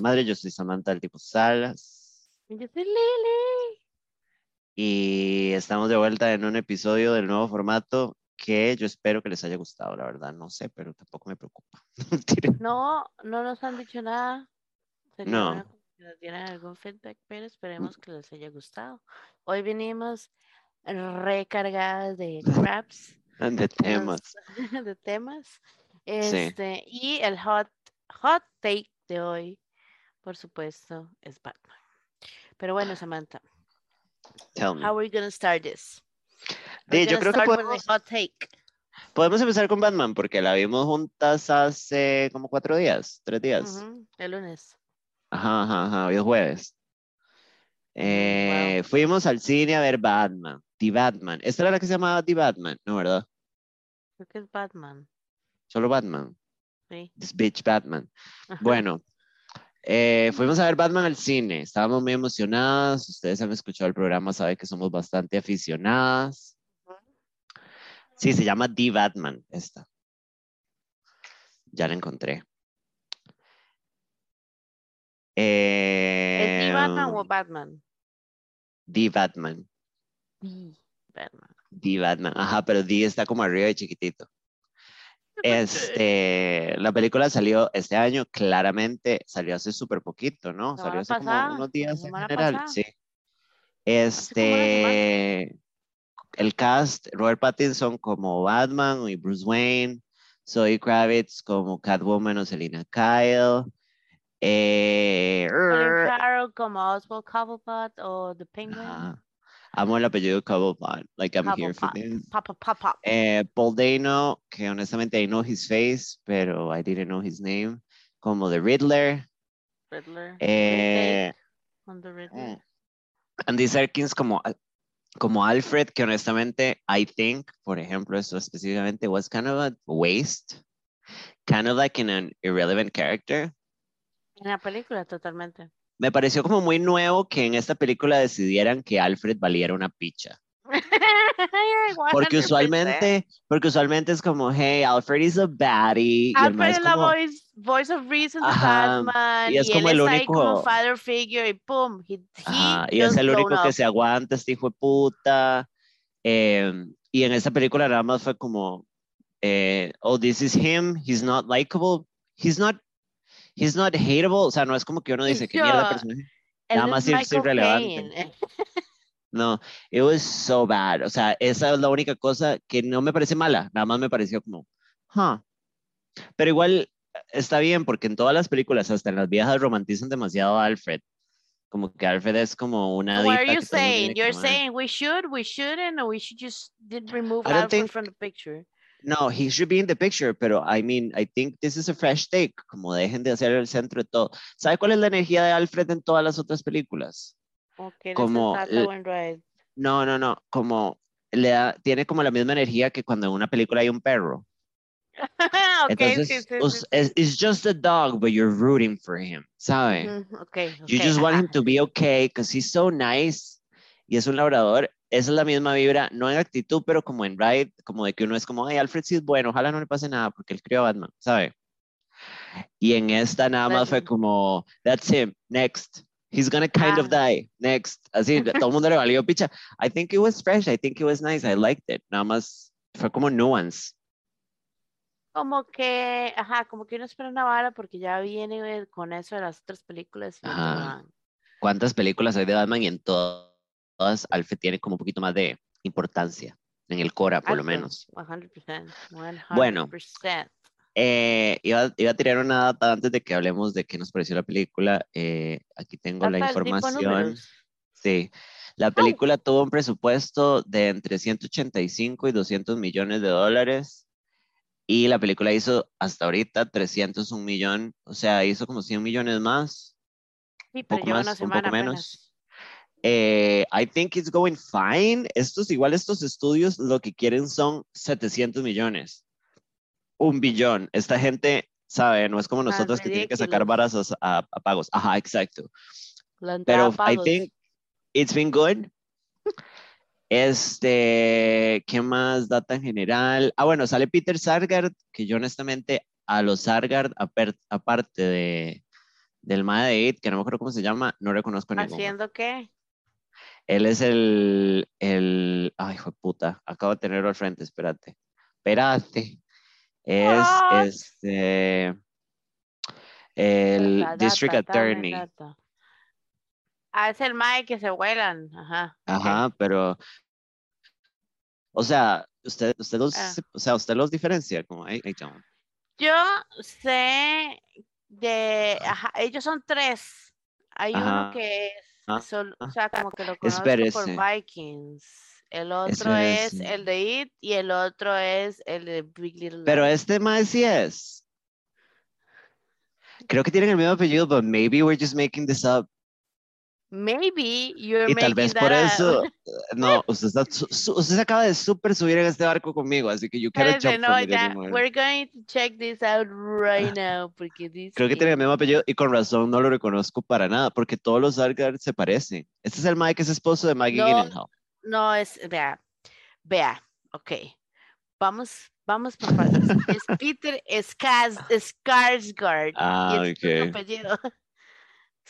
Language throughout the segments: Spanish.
tu madre. Yo soy Samantha del tipo Salas. Yo soy Lili. Y estamos de vuelta en un episodio del nuevo formato que yo espero que les haya gustado, la verdad. No sé, pero tampoco me preocupa. no, no nos han dicho nada. Sería no. Si nos dieran algún feedback, pero esperemos que les haya gustado. Hoy venimos recargadas de craps. De temas. De temas. Este, Y el hot, hot take de hoy, por supuesto, es Batman. Pero bueno, Samantha. Tell me. How are we going to start this? yo creo que podemos, hot take. podemos empezar con Batman porque la vimos juntas hace como cuatro días, tres días. El lunes. Ajá, ajá, ajá, hoy es jueves. Eh, fuimos al cine a ver Batman, The Batman. ¿Esta era la que se llamaba The Batman? No, ¿verdad? Creo que es Batman. Solo Batman. Sí. This bitch Batman. Bueno, eh, fuimos a ver Batman al cine. Estábamos muy emocionadas. Ustedes han escuchado el programa, saben que somos bastante aficionadas. Sí, se llama The Batman, esta. Ya la encontré. ¿Es The Batman o Eh, Batman? The Batman. The Batman. The Batman. Ajá, pero The está como arriba y chiquitito. Este, la película salió este año, claramente salió hace súper poquito, ¿no? La Salió hace pasada, como unos días en general, pasada. sí. Este, el cast, Robert Pattinson como Batman y Bruce Wayne, Zoe Kravitz como Catwoman o Selina Kyle. Eh, Colin Farrell como Oswald Cobblepot o The Penguin. ajá. Amo el apellido Cobblepot, like I'm here for this. Pop, pop, pop, pop. Eh, Paul Dano, que honestamente I know his face, pero I didn't know his name, como The Riddler. Riddler. Eh, On the Riddler. mm, Andy Serkins como, como Alfred, que honestamente I think, por ejemplo, esto específicamente was kind of a waste, kind of like in an irrelevant character. En la película, totalmente. Me pareció como muy nuevo que en esta película decidieran que Alfred valiera una picha. Porque 100%. usualmente, porque usualmente es como, hey, Alfred is a baddie. y Alfred es la voice, voice of reason Ajá, Batman. y es como él el como único- father figure y pum. He, he Ajá, y es el único que up. se aguanta, este hijo de puta. Eh, y en esta película nada más fue como, eh, oh, this is him, he's not likable, he's not, he's not hateable, o sea, no es como que uno dice, que mierda personaje. Nada más es irrelevante. No, it was so bad, o sea, esa es la única cosa que no me parece mala, nada más me pareció como, huh. Pero igual está bien, porque en todas las películas, hasta en las viejas, romantizan demasiado a Alfred. Como que Alfred es como una What are you saying? You're saying we should, we shouldn't, or we should just remove Alfred think- from the picture? No, he should be in the picture, pero I mean, I think this is a fresh take, como dejen de hacer el centro de todo. ¿Sabe cuál es la energía de Alfred en todas las otras películas? Okay, Como. No, no, no, como le da, tiene como la misma energía que cuando en una película hay un perro. okay, Entonces, sí, sí, sí. it's just a dog, but you're rooting for him, ¿sabe? Ujú, okay, You just want him to be okay, because he's so nice. Y es un labrador. Esa es la misma vibra, no en actitud, pero como en ride, como de que uno es como, ay, Alfred sí es bueno, ojalá no le pase nada, porque él crió a Batman, ¿sabe? Y en esta nada más fue That's- como, that's him, next. He's gonna kind of Ah. die, next. Así, todo el mundo le valió picha. I think it was fresh, I think it was nice, I liked it. Nada más fue como nuance. Como que, ajá, como que uno espera una vara porque ya viene con eso de las otras películas. Ajá. no, ¿Cuántas películas hay de Batman y en to- todas Alfred tiene como un poquito más de importancia? En el Cora, por lo menos. 100%. 100%. Bueno. Eh, iba, iba a tirar una data antes de que hablemos de qué nos pareció la película. Eh, aquí tengo la información. Sí, la película tuvo un presupuesto de entre 185 y 200 millones de dólares. Y la película hizo hasta ahorita 301 millón, o sea, hizo como 100 millones más. Sí, pero poco más, una un poco menos. Eh, I think it's going fine. Estos, igual estos estudios lo que quieren son 700 millones. Un billón. Esta gente, sabe, no es como nosotros que tienen que sacar varas a, a- a pagos. Ajá, exacto. Pero I think it's been good. Este, ¿qué más data en general? Ah, bueno, sale Peter Sarsgaard, que yo honestamente a los Sargard, aparte de, del Mae de It, que no me acuerdo cómo se llama, no reconozco ninguno. ¿Haciendo qué? Él es el, el, ay, hijo de puta, acabo de tenerlo al frente, espérate. Espérate. Es, este, el District Attorney. Ah, es el Mae que se vuelan, ajá. Ajá, pero, o sea, usted, usted los, ah. o sea, usted los diferencia, como, ahí, Yo sé de, ajá, ellos son tres. Hay uno que es, ah, o sea, como que lo conozco por Vikings. El otro es el de It y el otro es el de Big Little Pero este más sí es. Creo que tienen el mismo apellido, but maybe we're just making this up. Maybe you're y tal vez por eso, no, usted, está, usted se acaba de súper subir en este barco conmigo, así que yo quiero jump no, ya, We're going to check this out right now, porque dice Creo que tiene el mismo apellido y con razón no lo reconozco para nada, porque todos los Asgard se parecen. Este es el Mike, que es esposo de Maggie no, No, es, vea, vea, ok, vamos, vamos por partes. es Peter Skarsgård. Ah, ok. apellido.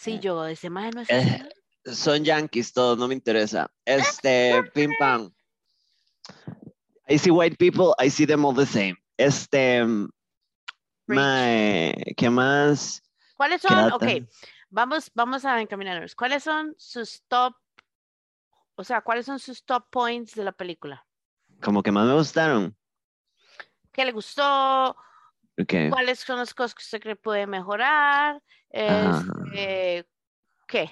Sí, yo, ese más no es. Eh, son yankees todos, no me interesa. Este, pim pam. I see white people, I see them all the same. Este, my, ¿qué más? ¿Cuáles son? Ok, vamos, vamos a encaminarnos. ¿Cuáles son sus top, o sea, cuáles son sus top points de la película? Como que más me gustaron. ¿Qué le gustó? ¿Cuáles son las cosas que usted cree puede mejorar? Este, ¿Qué?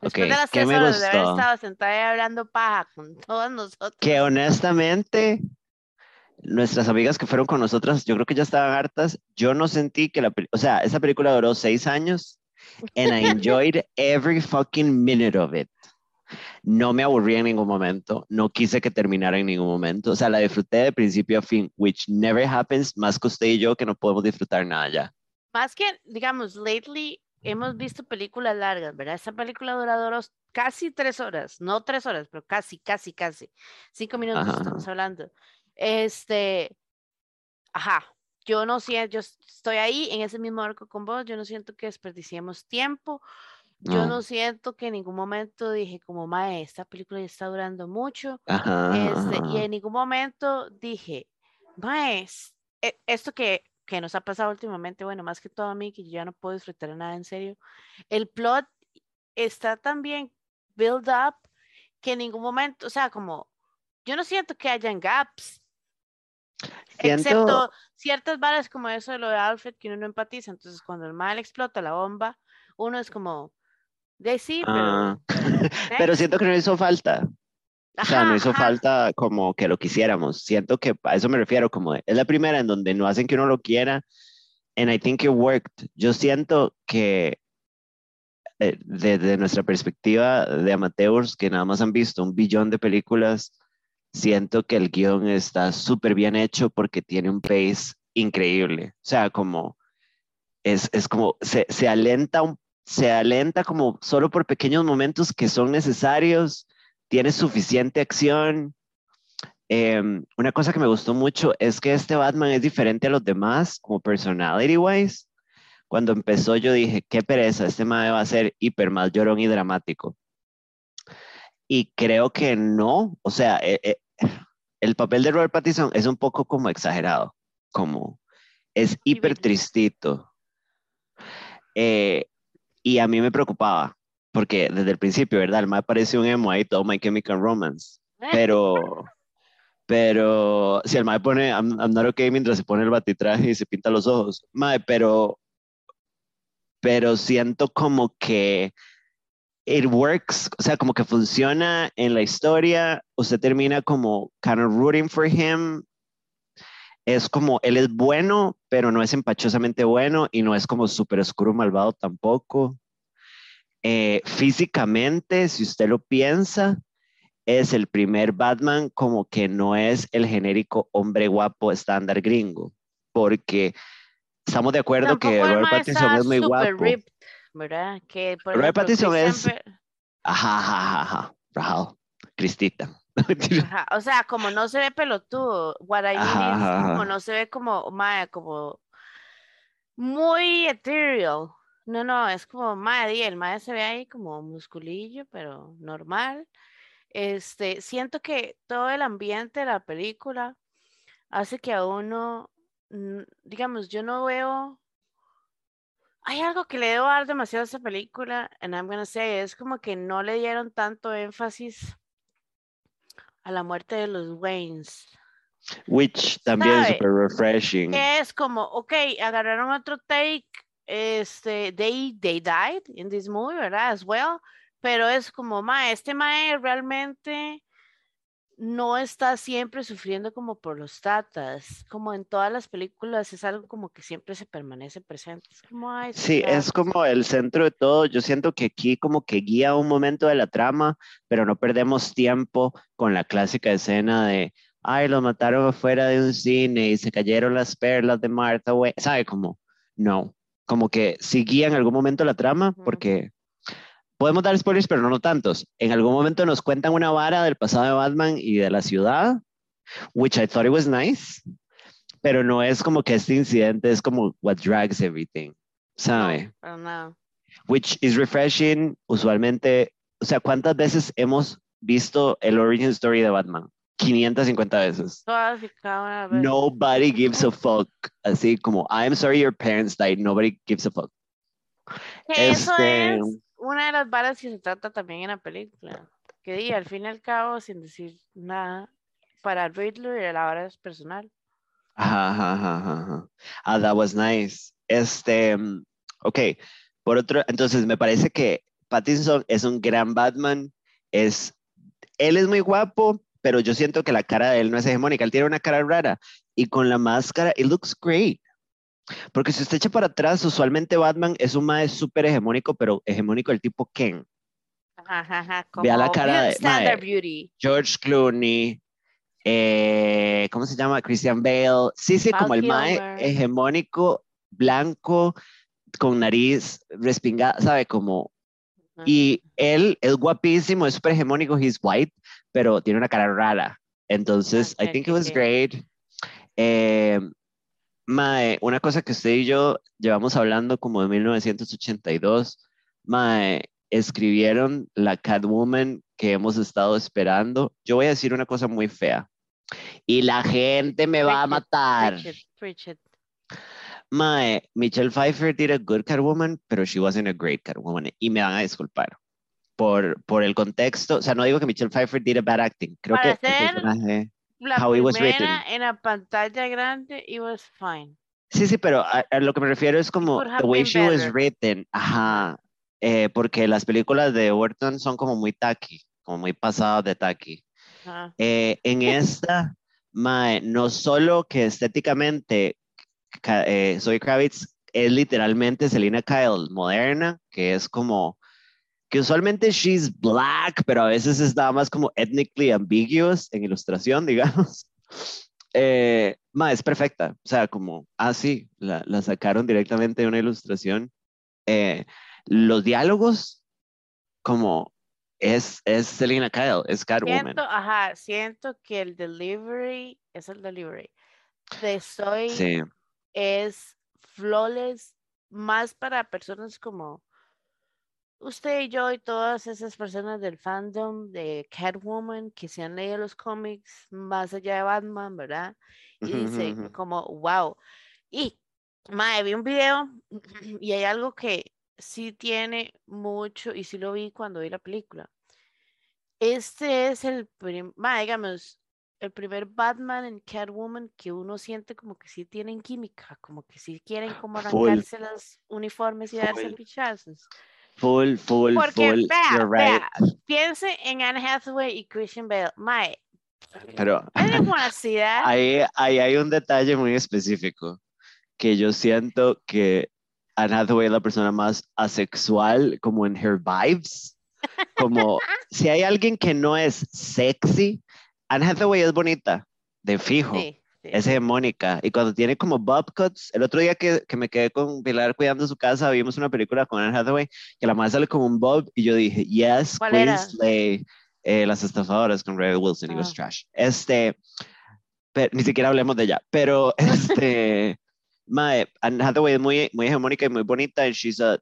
Después de las tres horas de haber estado sentada hablando paja con todos nosotros. Que honestamente, nuestras amigas que fueron con nosotras, yo creo que ya estaban hartas. Yo no sentí que la, o sea, esa película duró seis años and I enjoyed every fucking minute of it. No me aburrí en ningún momento, no quise que terminara en ningún momento, o sea, la disfruté de principio a fin, which never happens, más que usted y yo que no podemos disfrutar nada ya. Más que, digamos, lately hemos visto películas largas, ¿verdad? Esta película duró casi tres horas, no tres horas, pero casi, casi, casi. Cinco minutos estamos hablando. Este, ajá, yo no siento, yo estoy ahí en ese mismo arco con vos, yo no siento que desperdiciemos tiempo. Yo no. siento que en ningún momento dije como, mae, esta película ya está durando mucho. Este, y en ningún momento dije, mae, e, esto que, que nos ha pasado últimamente, bueno, más que todo a mí, que yo ya no puedo disfrutar nada en serio, el plot está tan bien build up que en ningún momento, o sea, como, yo no siento que hayan gaps. Excepto ciertas balas como eso de lo de Alfred que uno no empatiza. Entonces, cuando el mal explota la bomba, uno es como, de sí, pero. Ah, pero siento que no hizo falta. O sea, no hizo falta como que lo quisiéramos. Siento que a eso me refiero, como es la primera en donde no hacen que uno lo quiera. And I think it worked. Yo siento que eh, desde nuestra perspectiva de amateurs que nada más han visto un billón de películas, siento que el guion está súper bien hecho porque tiene un pace increíble. O sea, como es, es como se, se alenta un se alenta como solo por pequeños momentos que son necesarios, tiene suficiente acción. Em, una cosa que me gustó mucho es que este Batman es diferente a los demás, como personality wise. Cuando empezó yo dije, qué pereza, este madre va a ser hiper mal llorón y dramático. Y creo que no, o sea, eh, eh, el papel de Robert Pattinson es un poco como exagerado, como es hiper tristito. Eh, y a mí me preocupaba, porque desde el principio, ¿verdad? El mae parece un emo ahí, todo My Chemical Romance. Pero, pero si el mae pone I'm, not okay mientras se pone el batitraje y se pinta los ojos, mae, pero, pero siento como que it works, o sea, como que funciona en la historia, usted termina como kind of rooting for him es como, él es bueno, pero no es empachosamente bueno y no es como súper oscuro malvado tampoco. Eh, físicamente, si usted lo piensa, es el primer Batman como que no es el genérico hombre guapo estándar gringo, porque estamos de acuerdo que Robert Pattinson es muy guapo. ¿verdad? Que Robert Pattinson es... Ajá, ajá, ajá, ajá, Cristita. o sea, como no se ve pelotudo, what I mean como no se ve como, como, muy ethereal. No, no, es como madre, el madre se ve ahí como musculillo, pero normal. Este, siento que todo el ambiente de la película hace que a uno, digamos, yo no veo hay algo que le debo dar demasiado a esta película, and I'm gonna say, es como que no le dieron tanto énfasis a la muerte de los Waynes. Which también es super refreshing. es como, ok, agarraron otro take, este, they, they died in this movie, ¿verdad? As well, pero es como, ma, este mae realmente no está siempre sufriendo como por los tatas, como en todas las películas es algo como que siempre se permanece presente. Es como, sí, es como el centro de todo. Yo siento que aquí como que guía un momento de la trama, pero no perdemos tiempo con la clásica escena de, ay, lo mataron afuera de un cine y se cayeron las perlas de Martha, güey. ¿Sabe? Como, no, como que sí guía en algún momento la trama, porque podemos dar spoilers, pero no, no tantos. En algún momento nos cuentan una vara del pasado de Batman y de la ciudad, which I thought it was nice, pero no es como que este incidente es como what drags everything, ¿sabe? No, no. Which is refreshing, usualmente, o sea, ¿cuántas veces hemos visto el origin story de Batman? 550 veces. Nobody gives a fuck. Así como, I'm sorry your parents died, nobody gives a fuck. Eso este, es una de las balas que se trata también en la película. Que di, al fin y al cabo, sin decir nada, para Riddler la vara es personal. Ajá, ajá, ajá, Ah, that was nice. Este, mm, ok, por otro, entonces me parece que Pattinson es un gran Batman, es, él es muy guapo, pero yo siento que la cara de él no es hegemónica, él tiene una cara rara y con la máscara, it looks great. Porque si usted echa para atrás, usualmente Batman es un mae súper hegemónico, pero hegemónico el tipo Ken. Ajá, Vea la cara de George Clooney, eh, ¿cómo se llama? Christian Bale. Sí, sí, como el mae hegemónico, blanco, con nariz respingada, ¿sabe? Como... Y él es guapísimo, es súper hegemónico, he's white, pero tiene una cara rara. Entonces, I think it was great. Eh, Mae, una cosa que usted y yo llevamos hablando como de 1982, Mae, escribieron la Catwoman que hemos estado esperando. Yo voy a decir una cosa muy fea. Y la gente me va a matar. Mae, Michelle Pfeiffer did a good Catwoman, pero she wasn't a great Catwoman. Y me van a disculpar por, por el contexto. O sea, no digo que Michelle Pfeiffer did a bad acting. Creo que el personaje la how primera en la pantalla grande, it was fine. Sí, sí, pero a, lo que me refiero es como the way she was written, ajá, eh, porque las películas de Burton son como muy tacky, como muy pasadas de tacky. Eh, en esta, mae, no solo que estéticamente eh, Zoe Kravitz es literalmente Selina Kyle moderna, que es como que usualmente she's black, pero a veces está más como ethnically ambiguous en ilustración, digamos. Eh, ma, es perfecta, o sea, como, ah, sí, la, la sacaron directamente de una ilustración. Eh, los diálogos, como, es, es Selena Kyle, es Catwoman. Siento, ajá, siento que el delivery, es el delivery, de Soy es flawless, más para personas como usted y yo y todas esas personas del fandom de Catwoman que se han leído los cómics más allá de Batman, ¿verdad? Y dice como, wow. Y, madre, vi un video y hay algo que sí tiene mucho, y sí lo vi cuando vi la película. Este es el, madre, digamos, el primer Batman en Catwoman que uno siente como que sí tienen química, como que sí quieren como arrancarse los uniformes y darse pichazos. Full, full, full. you're right. piense en Anne Hathaway y Christian Bale. My, Pero ahí, ahí hay un detalle muy específico que yo siento que Anne Hathaway es la persona más asexual como en her vibes. Como si hay alguien que no es sexy, Anne Hathaway es bonita, de fijo. Sí es hegemónica. Y cuando tiene como bob cuts, el otro día que, que, me quedé con Pilar cuidando su casa, vimos una película con Anne Hathaway, que la madre sale como un bob, y yo dije, yes, Queen eh, Las estafadoras con Ray Wilson, y was ah. trash. Este, pero, ni siquiera hablemos de ella, pero este, Mae, Anne Hathaway es muy, muy hegemónica y muy bonita, and she's a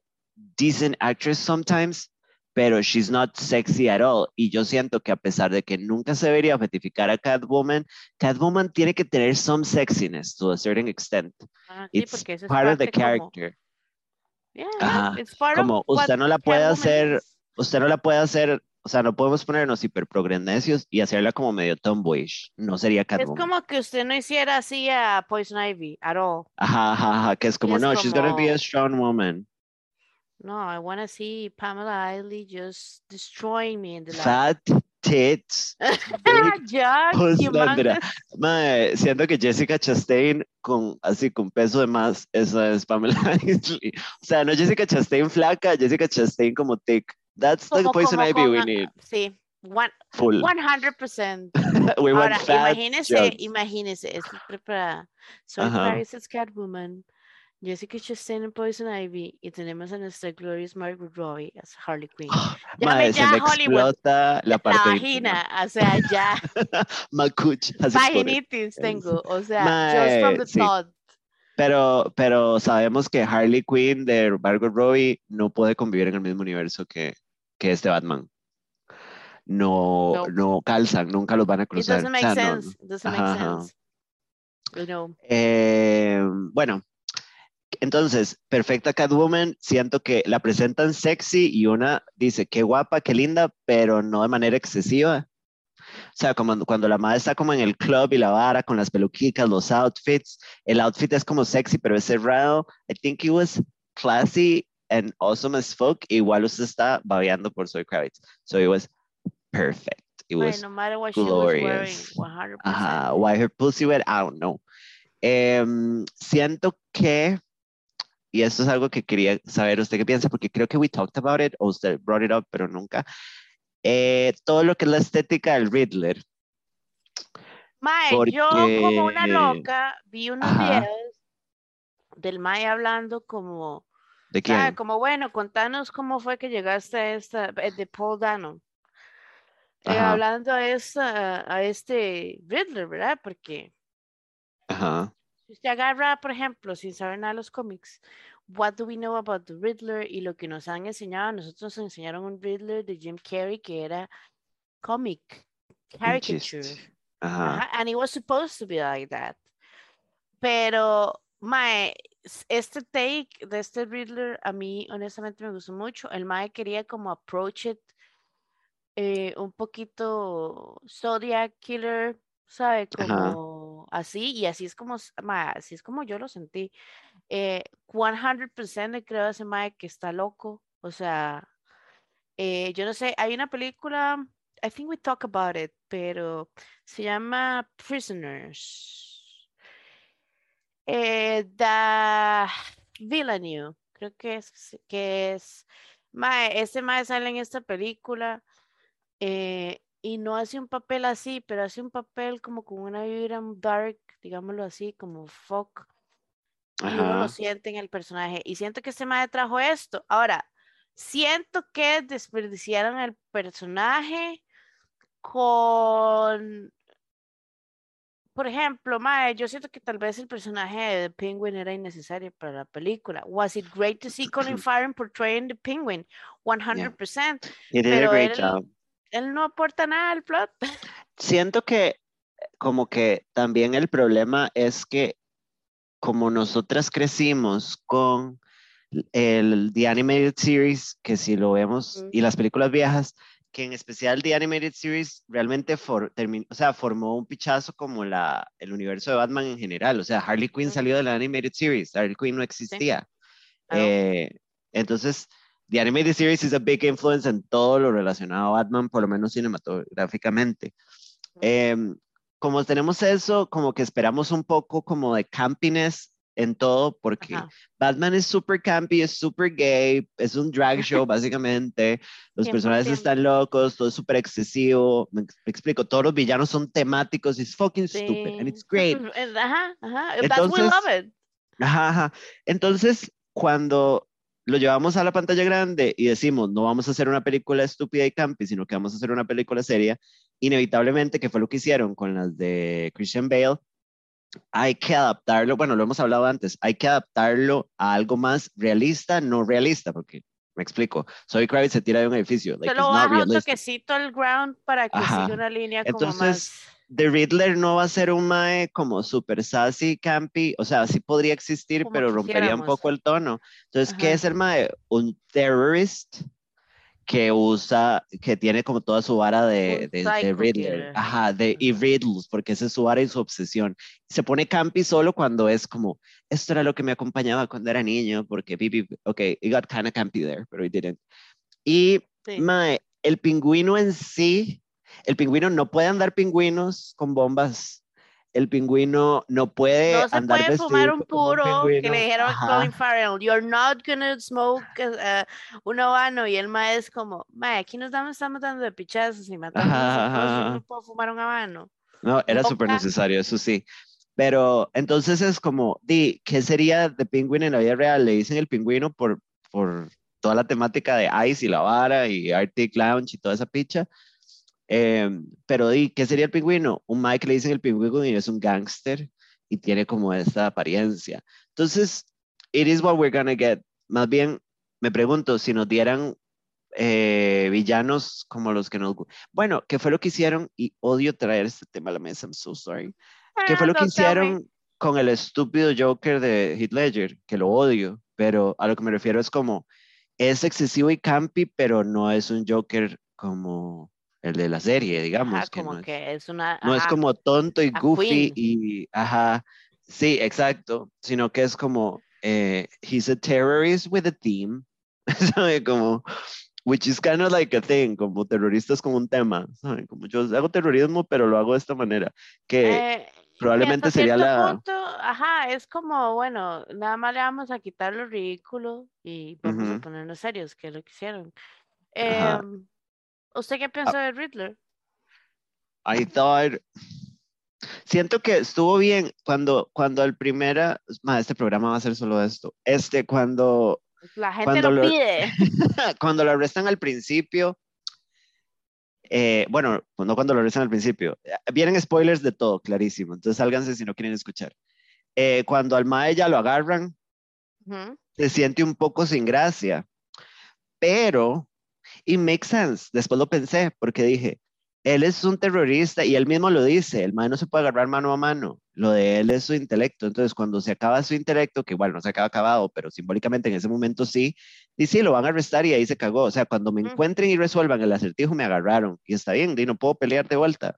decent actress sometimes, pero she's not sexy at all. Y yo siento que a pesar de que nunca se debería objetificar a Catwoman, Catwoman tiene que tener some sexiness to a certain extent. Ah, sí, It's porque eso es part of the parte como- character. Yeah, Ajá, it's part of Como what usted no la puede Catwoman hacer, is. usted no la puede hacer, o sea, no podemos ponernos hiper progresnecios y hacerla como medio tomboyish. No sería Es Catwoman. como que usted no hiciera así a Poison Ivy at all. Ajá, ajá, ajá, que es como, es no, she's gonna be a como- strong woman. No, I want to see Pamela Isley just destroying me in the. Fat tits. Mae, siento que Jessica Chastain con así con peso de más, esa es Pamela Isley. O sea, no Jessica Chastain flaca, Jessica Chastain como thick. That's the Como- Poison como Ivy we con- need. Sí, one, Full. 100%. we want Ahora, fat imagínese, jokes. imagínese, esto es preparada. Soy Ajá. Clarice as Catwoman, Jessica Chastain en Poison Ivy y tenemos a nuestra Glorious Margot Robbie as Harley Quinn. Llame Mae, se ya me Hollywood. explota la La parte vagina, o sea, ya. Macuch vaginitis tengo, o sea, just from the sí. thought. Pero, pero sabemos que Harley Quinn de Margot Robbie no puede convivir en el mismo universo que, que este Batman. No, No. no calzan, nunca los van a It cruzar. doesn't O make sea, no, sense, no. it doesn't make sense. You know, Eh, bueno, entonces, perfecta Catwoman, siento que la presentan sexy y una dice, qué guapa, qué linda, pero no de manera excesiva. O sea, como cuando la madre está como en el club y la vara con las peluquicas, los outfits, el outfit es como sexy, pero es cerrado. I think it was classy and awesome as fuck. Igual usted está babeando por Zoe Kravitz. So it was perfect. It was no matter what she was wearing, glorious. 100%. Ajá, why her pussy wet, I don't know. Em, siento que, y esto es algo que quería saber usted qué piensa, porque creo que we talked about it, o usted brought it up, pero nunca. Eh, todo lo que es la estética del Riddler. Mae, yo como una porque- loca vi unos Ajá. videos del Mae hablando como, ¿De quién? como bueno, contanos cómo fue que llegaste a esta, eh, de Paul Dano. Eh, hablando a, esta, a este Riddler, ¿verdad? Porque Ajá. Si usted agarra, por ejemplo, sin saber nada de los cómics, what do we know about the Riddler? Y lo que nos han enseñado, nosotros nos enseñaron un Riddler de Jim Carrey que era comic, caricature. Ajá. Ajá, and it was supposed to be like that. Pero, mae, este take de este Riddler a mí honestamente me gustó mucho. El mae quería como approach it eh, un poquito Zodiac Killer, ¿sabe? Ajá. Así, y así es como, mae, así es como yo lo sentí. Eh, 100% le creo a ese mae que está loco. O sea, eh, yo no sé, hay una película, I think we talk about it, pero se llama Prisoners. Eh, The Villeneuve, creo que es, que es, mae, ese mae sale en esta película eh, y no hace un papel así, pero hace un papel como con una vibra dark, digámoslo así, como fuck y uno lo Ajá. siente en el personaje. Y siento que este mae trajo esto. Ahora, siento que desperdiciaron el personaje con. Por ejemplo, mae, yo siento que tal vez el personaje de The Penguin era innecesario para la película. Was it great to see Colin Farrell portraying the Penguin? 100%. He did a great él- job. Él no aporta nada al plot. Siento que como que también el problema es que como nosotras crecimos con el The Animated Series, que si lo vemos, y las películas viejas, que en especial The Animated Series realmente for, o sea, formó un pichazo como la, el universo de Batman en general. O sea, Harley Quinn Ujú. salió de la Animated Series, Harley Quinn no existía. Claro. Eh, entonces, The Animated Series is a big influence en todo lo relacionado a Batman, por lo menos cinematográficamente. Em, como tenemos eso, como que esperamos un poco como de campiness en todo, porque Ajá. Batman es super campy, es super gay, es un drag show básicamente, los personajes 100%. están locos, todo es súper excesivo, me, ex- me explico, todos los villanos son temáticos, it's fucking stupid, and Sí. it's great. Eh, Ajá, ajá. That's we Entonces, love it. Ajá, ajá. Entonces, cuando lo llevamos a la pantalla grande y decimos, no vamos a hacer una película estúpida y campy, sino que vamos a hacer una película seria, inevitablemente, que fue lo que hicieron con las de Christian Bale, hay que adaptarlo, bueno, lo hemos hablado antes, hay que adaptarlo a algo más realista, no realista, porque me explico, Soy Kravitz se tira de un edificio. Like, lo baja un toquecito el ground para que siga una línea como Entonces, más... The Riddler no va a ser un mae como super sassy, campy, o sea, sí podría existir, pero rompería un poco el tono. Entonces, ¿qué es el mae? Un terrorist que usa, que tiene como toda su vara de, de, Riddler, ajá, de, y Riddles, porque esa es su vara y su obsesión. Se pone campy solo cuando es como, esto era lo que me acompañaba cuando era niño, porque, ok, it got kind of campy there, pero it didn't. Y, mae, el pingüino en sí, el pingüino no puede andar pingüinos con bombas. El pingüino no puede no se andar puede fumar un puro que le dijeron a Colin Farrell you're not gonna smoke uh, un habano y el ma es como ma aquí nos damos, estamos dando de pichazos y matamos a no puedo fumar un habano no era súper necesario eso sí. Pero entonces es como di qué sería de pingüino en la vida real le dicen el pingüino por por toda la temática de Ice y la vara y Arctic Lounge y toda esa picha Em, pero di, ¿qué sería el pingüino? Un Mike le dicen el pingüino y es un gángster y tiene como esta apariencia. Entonces, it is what we're gonna get. Más bien, me pregunto si nos dieran eh, villanos como los que nos... Bueno, ¿qué fue lo que hicieron? Y odio traer este tema a la mesa, I'm so sorry. ¿Qué fue lo que hicieron con el estúpido Joker de Heath Ledger? Que lo odio, pero a lo que me refiero es como, es excesivo y campy, pero no es un Joker como el de la serie, digamos. que como no que es, una... No es como tonto y goofy y... Ajá, sí, exacto, sino que es como, eh, he's a terrorist with a team, ¿sabe? Como, which is kind of like a thing, como terroristas como un tema, ¿saben? Como yo hago terrorismo, pero lo hago de esta manera, que... Eh, probablemente sería la... ajá, es como, bueno, nada más le vamos a quitar lo ridículo y vamos a ponernos serios, que es lo que hicieron. Eh, ¿Usted qué pensó ah. de Riddler? I thought. Siento que estuvo bien cuando, cuando el primera. este programa va a ser solo esto. Este, cuando. La gente lo, pide. cuando lo arrestan al principio. Eh, bueno, no cuando lo arrestan al principio. Vienen spoilers de todo, clarísimo. Entonces sálganse si no quieren escuchar. Eh, cuando al Mae ya lo agarran, se siente un poco sin gracia. Pero y makes sense. Después lo pensé porque dije, él es un terrorista y él mismo lo dice, el man no se puede agarrar mano a mano, lo de él es su intelecto, entonces cuando se acaba su intelecto, que igual no se acaba acabado, pero simbólicamente en ese momento sí, y sí, lo van a arrestar y ahí se cagó, o sea, cuando me encuentren y resuelvan el acertijo me agarraron y está bien, y no puedo pelear de vuelta,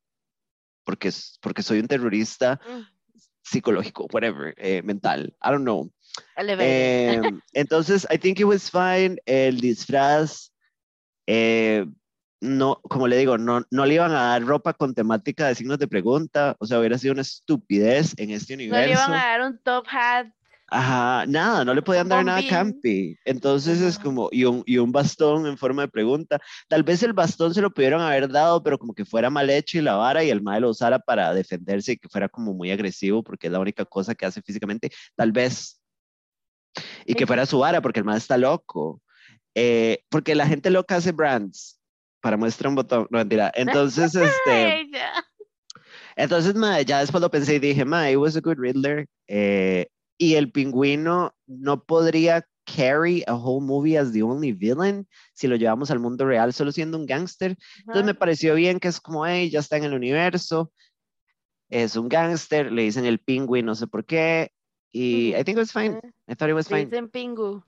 porque, porque soy un terrorista mm. psicológico, whatever, eh, mental, I don't know. Eh, entonces, I think it was fine, el disfraz eh, no, como le digo, no, no le iban a dar ropa con temática de signos de pregunta, o sea, hubiera sido una estupidez en este universo. No le iban a dar un top hat. Ajá, nada, no le podían dar nada campi. Entonces es como, y un, y un bastón en forma de pregunta. Tal vez el bastón se lo pudieron haber dado, pero como que fuera mal hecho y la vara y el mal lo usara para defenderse y que fuera como muy agresivo, porque es la única cosa que hace físicamente. Tal vez. Y que fuera su vara, porque el mal está loco. Eh, porque la gente loca hace brands para muestra un botón, no mentira. Entonces, este. entonces, ya después lo pensé y dije, ma, it was a good Riddler. Eh, y el pingüino no podría carry a whole movie as the only villain si lo llevamos al mundo real solo siendo un gangster. Entonces me pareció bien que es como, hey, ya está en el universo, es un gangster, le dicen el pingüino, no sé por qué, y I think it was fine. I thought it was fine. dicen pingu.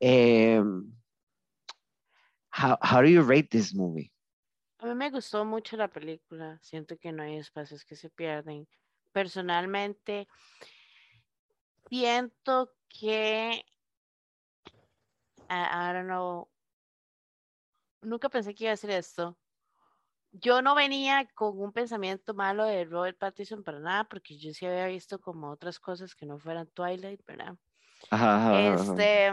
Um, how, how do you rate this movie? A mí me gustó mucho la película. Siento que no hay espacios que se pierden. Personalmente, siento que, I, don't know, nunca pensé que iba a hacer esto. Yo no venía con un pensamiento malo de Robert Pattinson para nada, porque yo sí había visto como otras cosas que no fueran Twilight, ¿verdad? este,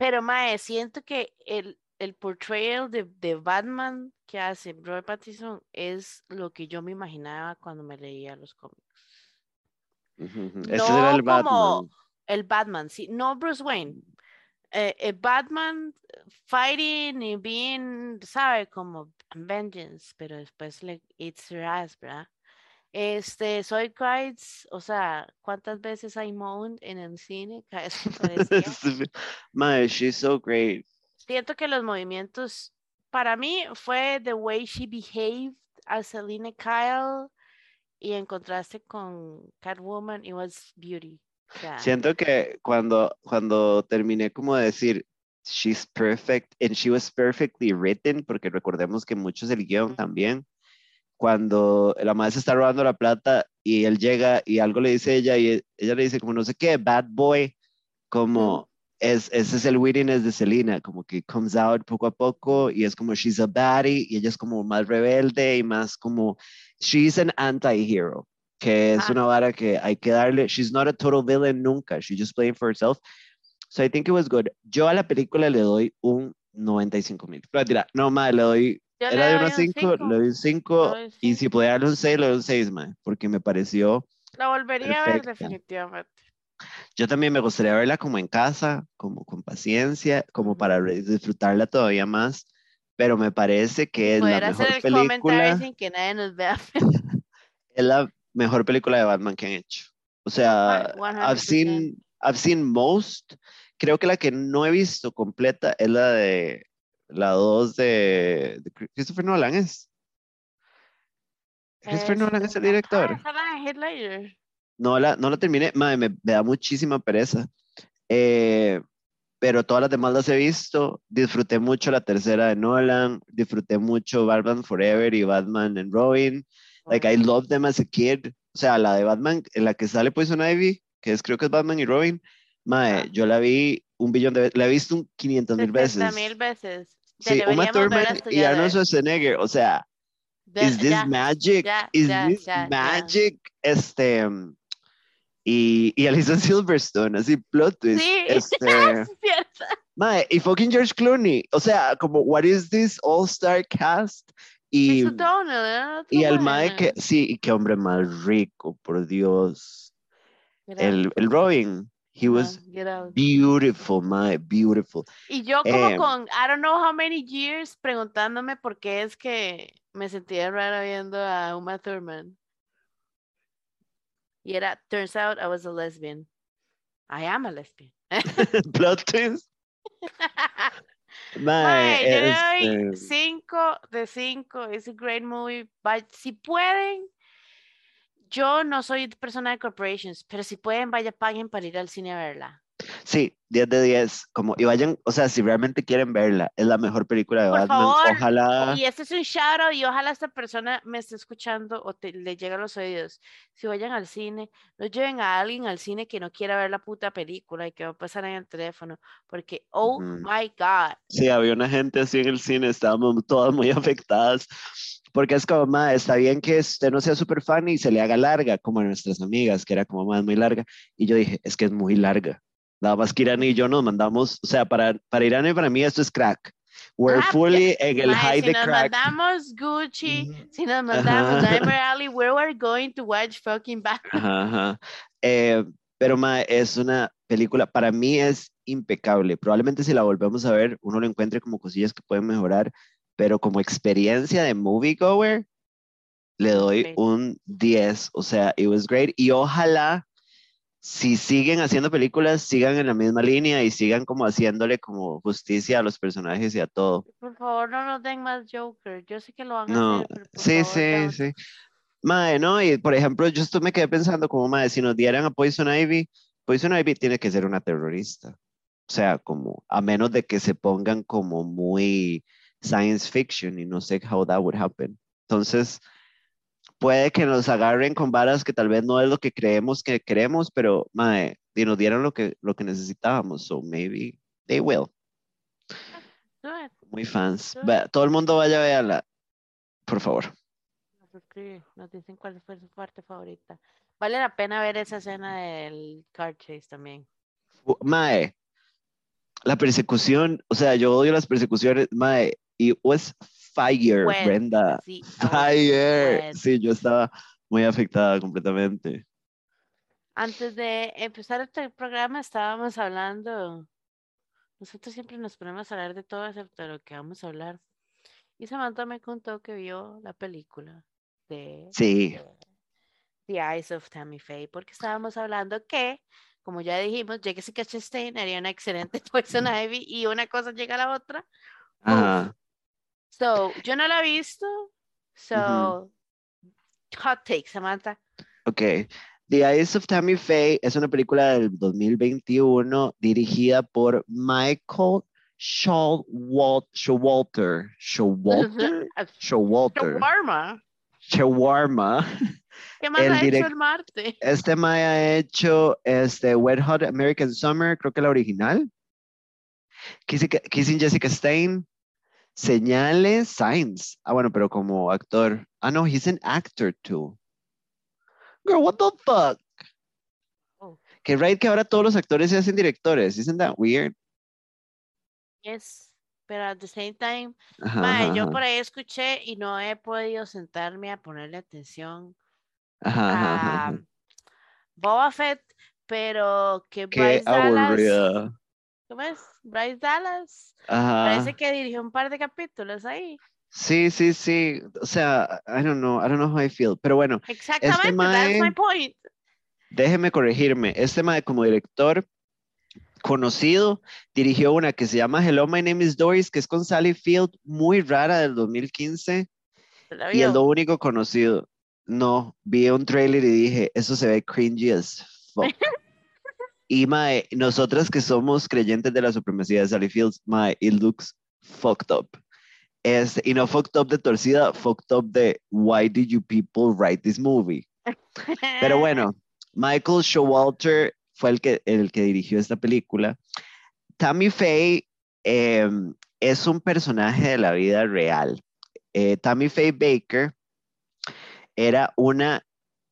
pero, Mae, siento que el, el portrayal de, de, Batman que hace Robert Pattinson es lo que yo me imaginaba cuando me leía los cómics. Ese era el Batman. El Batman, sí, no Bruce Wayne. Eh, el Batman fighting y being, ¿sabe? Como vengeance, pero después le eats her ass, ¿verdad? Este, Soy Crides, o sea, ¿cuántas veces I moaned en el cine? My, she's so great. Siento que los movimientos, para mí fue the way she behaved as Selena Kyle y en contraste con Catwoman, it was beauty. Siento que cuando, cuando terminé como de decir, she's perfect, and she was perfectly written, porque recordemos que muchos del guion también, cuando la madre se está robando la plata y él llega y algo le dice ella y ella le dice como no sé qué, bad boy, como es, ese es el wittiness de Selena, como que comes out poco a poco y es como she's a baddie y ella es como más rebelde y más como she's an anti-hero, que es una vara que hay que darle, she's not a total villain nunca, she's just playing for herself. So I think it was good. Yo a la película le doy un 95 mil. No, más, le doy era de 1 a 5, le doy un 5 y si podía darle un 6, le doy un 6, man, porque me pareció. La volvería a ver definitivamente. Yo también me gustaría verla como en casa, como con paciencia, como para disfrutarla todavía más, pero me parece que es la mejor el película. Sin que nadie nos vea. es la mejor película de Batman que han hecho. O sea, I've seen, I've seen most. Creo que la que no he visto completa es la de la 2 de, Christopher Nolan es. Christopher Nolan es el director. No la, no la terminé, Madre, me, da muchísima pereza. Eh, pero todas las demás las he visto. Disfruté mucho la tercera de Nolan, disfruté mucho Batman Forever y Batman and Robin. Like, I love them as a kid. O sea, la de Batman, en la que sale Poison Ivy, que es creo que es Batman y Robin. Mae, yo la vi un billón de veces, la he visto un 500 mil veces. mil veces. Sí, Uma Thurman y Arnold Schwarzenegger, o sea, is this magic? is this magic? Este, y, y Alison Silverstone, así, plot twist. Sí, este, mae, y fucking George Clooney, o sea, como, what is this all-star cast? Y, y el mae que, sí, y qué hombre más rico, por Dios. El, el Robin. He was beautiful, my beautiful. Y yo como em, con I don't know how many years preguntándome por qué es que me sentía rara viendo a Uma Thurman. Y era, turns out I was a lesbian. I am a lesbian. Plot twist. my, yo le doy cinco de cinco. Es a great movie. But si pueden, yo no soy persona de corporations, pero si pueden, vaya, paguen para ir al cine a verla. Sí, 10 de 10, como, y vayan, o sea, si realmente quieren verla, es la mejor película de Por Batman, favor, ojalá. Y este es un shout out y ojalá esta persona me esté escuchando o le llegue a los oídos. Si vayan al cine, no lleven a alguien al cine que no quiera ver la puta película y que va a pasar en el teléfono, porque, oh my God. Sí, había una gente así en el cine, estábamos todas muy afectadas porque es como, ma, está bien que usted no sea súper fan y se le haga larga, como a nuestras amigas, que era como más muy larga. Y yo dije, es que es muy larga. Nada más que Irán y yo nos mandamos, o sea, para, para Irán y para mí esto es crack. We're ah, fully en el high de crack. Si nos mandamos Gucci, si nos mandamos Nightmare Alley, where we're going to watch fucking Batman. Ajá, eh, pero ma, es una película, para mí es impecable. Probablemente si la volvemos a ver, uno lo encuentre como cosillas que pueden mejorar, pero como experiencia de moviegoer, le doy un 10. O sea, it was great. Y ojalá, si siguen haciendo películas, sigan en la misma línea y sigan como haciéndole como justicia a los personajes y a todo. Por favor, no nos den más Joker. Yo sé que lo van a hacer. sí, sí, sí. Mae, no, y por ejemplo, yo esto me quedé pensando como, mae, si nos dieran a Poison Ivy, Poison Ivy tiene que ser una terrorista. O sea, como, a menos de que se pongan como muy science fiction y no sé how that would happen. Entonces, puede que nos agarren con varas que tal vez no es lo que creemos que queremos, pero mae, y nos dieron lo que, lo que necesitábamos, so maybe they will. Muy fans. todo el mundo vaya a verla, por favor. Nos dicen cuál fue su parte favorita. Vale la pena ver esa escena del car chase también. Mae, la persecución, o sea, yo odio las persecuciones, mae, y was fire, Brenda. fire. Sí, yo estaba muy afectada completamente. Antes de empezar este programa estábamos hablando, nosotros siempre nos ponemos a hablar de todo excepto de lo que vamos a hablar. Y Samantha me contó que vio la película de... Sí. The Eyes of Tammy Faye, porque estábamos hablando que, como ya dijimos, Jessica Chastain haría una excelente Poison Ivy y una cosa llega a la otra. Ajá. So, yo no la he visto. So, hot take, Samantha. Ok. The Eyes of Tammy Faye es una película del 2021 dirigida por Michael Showalter. Showalter. Showalter. Shawarma. Shawarma. ¿Qué más ha hecho el Marte? Este Maya ha hecho este Wet Hot American Summer, creo que la original. Kissing Jessica Stein. Señales, Signs. Ah, bueno, pero como actor. Ah, no, he's an actor too. Girl, what the fuck? Oh. Que right que ahora todos los actores se hacen directores. Isn't that weird? Yes, pero at the same time, yo por ahí escuché y no he podido sentarme a ponerle atención a Boba Fett, pero que Bryce Dallas. ¿Cómo es? Bryce Dallas. Parece que dirigió un par de capítulos ahí. Sí, sí, sí. O sea, I don't know, I don't know how I feel. Pero bueno. Este Exactamente, that's my point. Déjeme corregirme. Este mae como director conocido dirigió una que se llama Hello, My Name is Doris, que es con Sally Field, muy rara del 2015. Y es lo único conocido. No, vi un trailer y dije, eso se ve cringy as fuck. y mae, nosotras que somos creyentes de la supremacía de Sally Fields, mae, it looks fucked up. Este, y no fucked up de torcida, fucked up de why did you people write this movie? Pero bueno, Michael Showalter fue el que, el que dirigió esta película. Tammy Faye em, es un personaje de la vida real. Eh, Tammy Faye Baker era una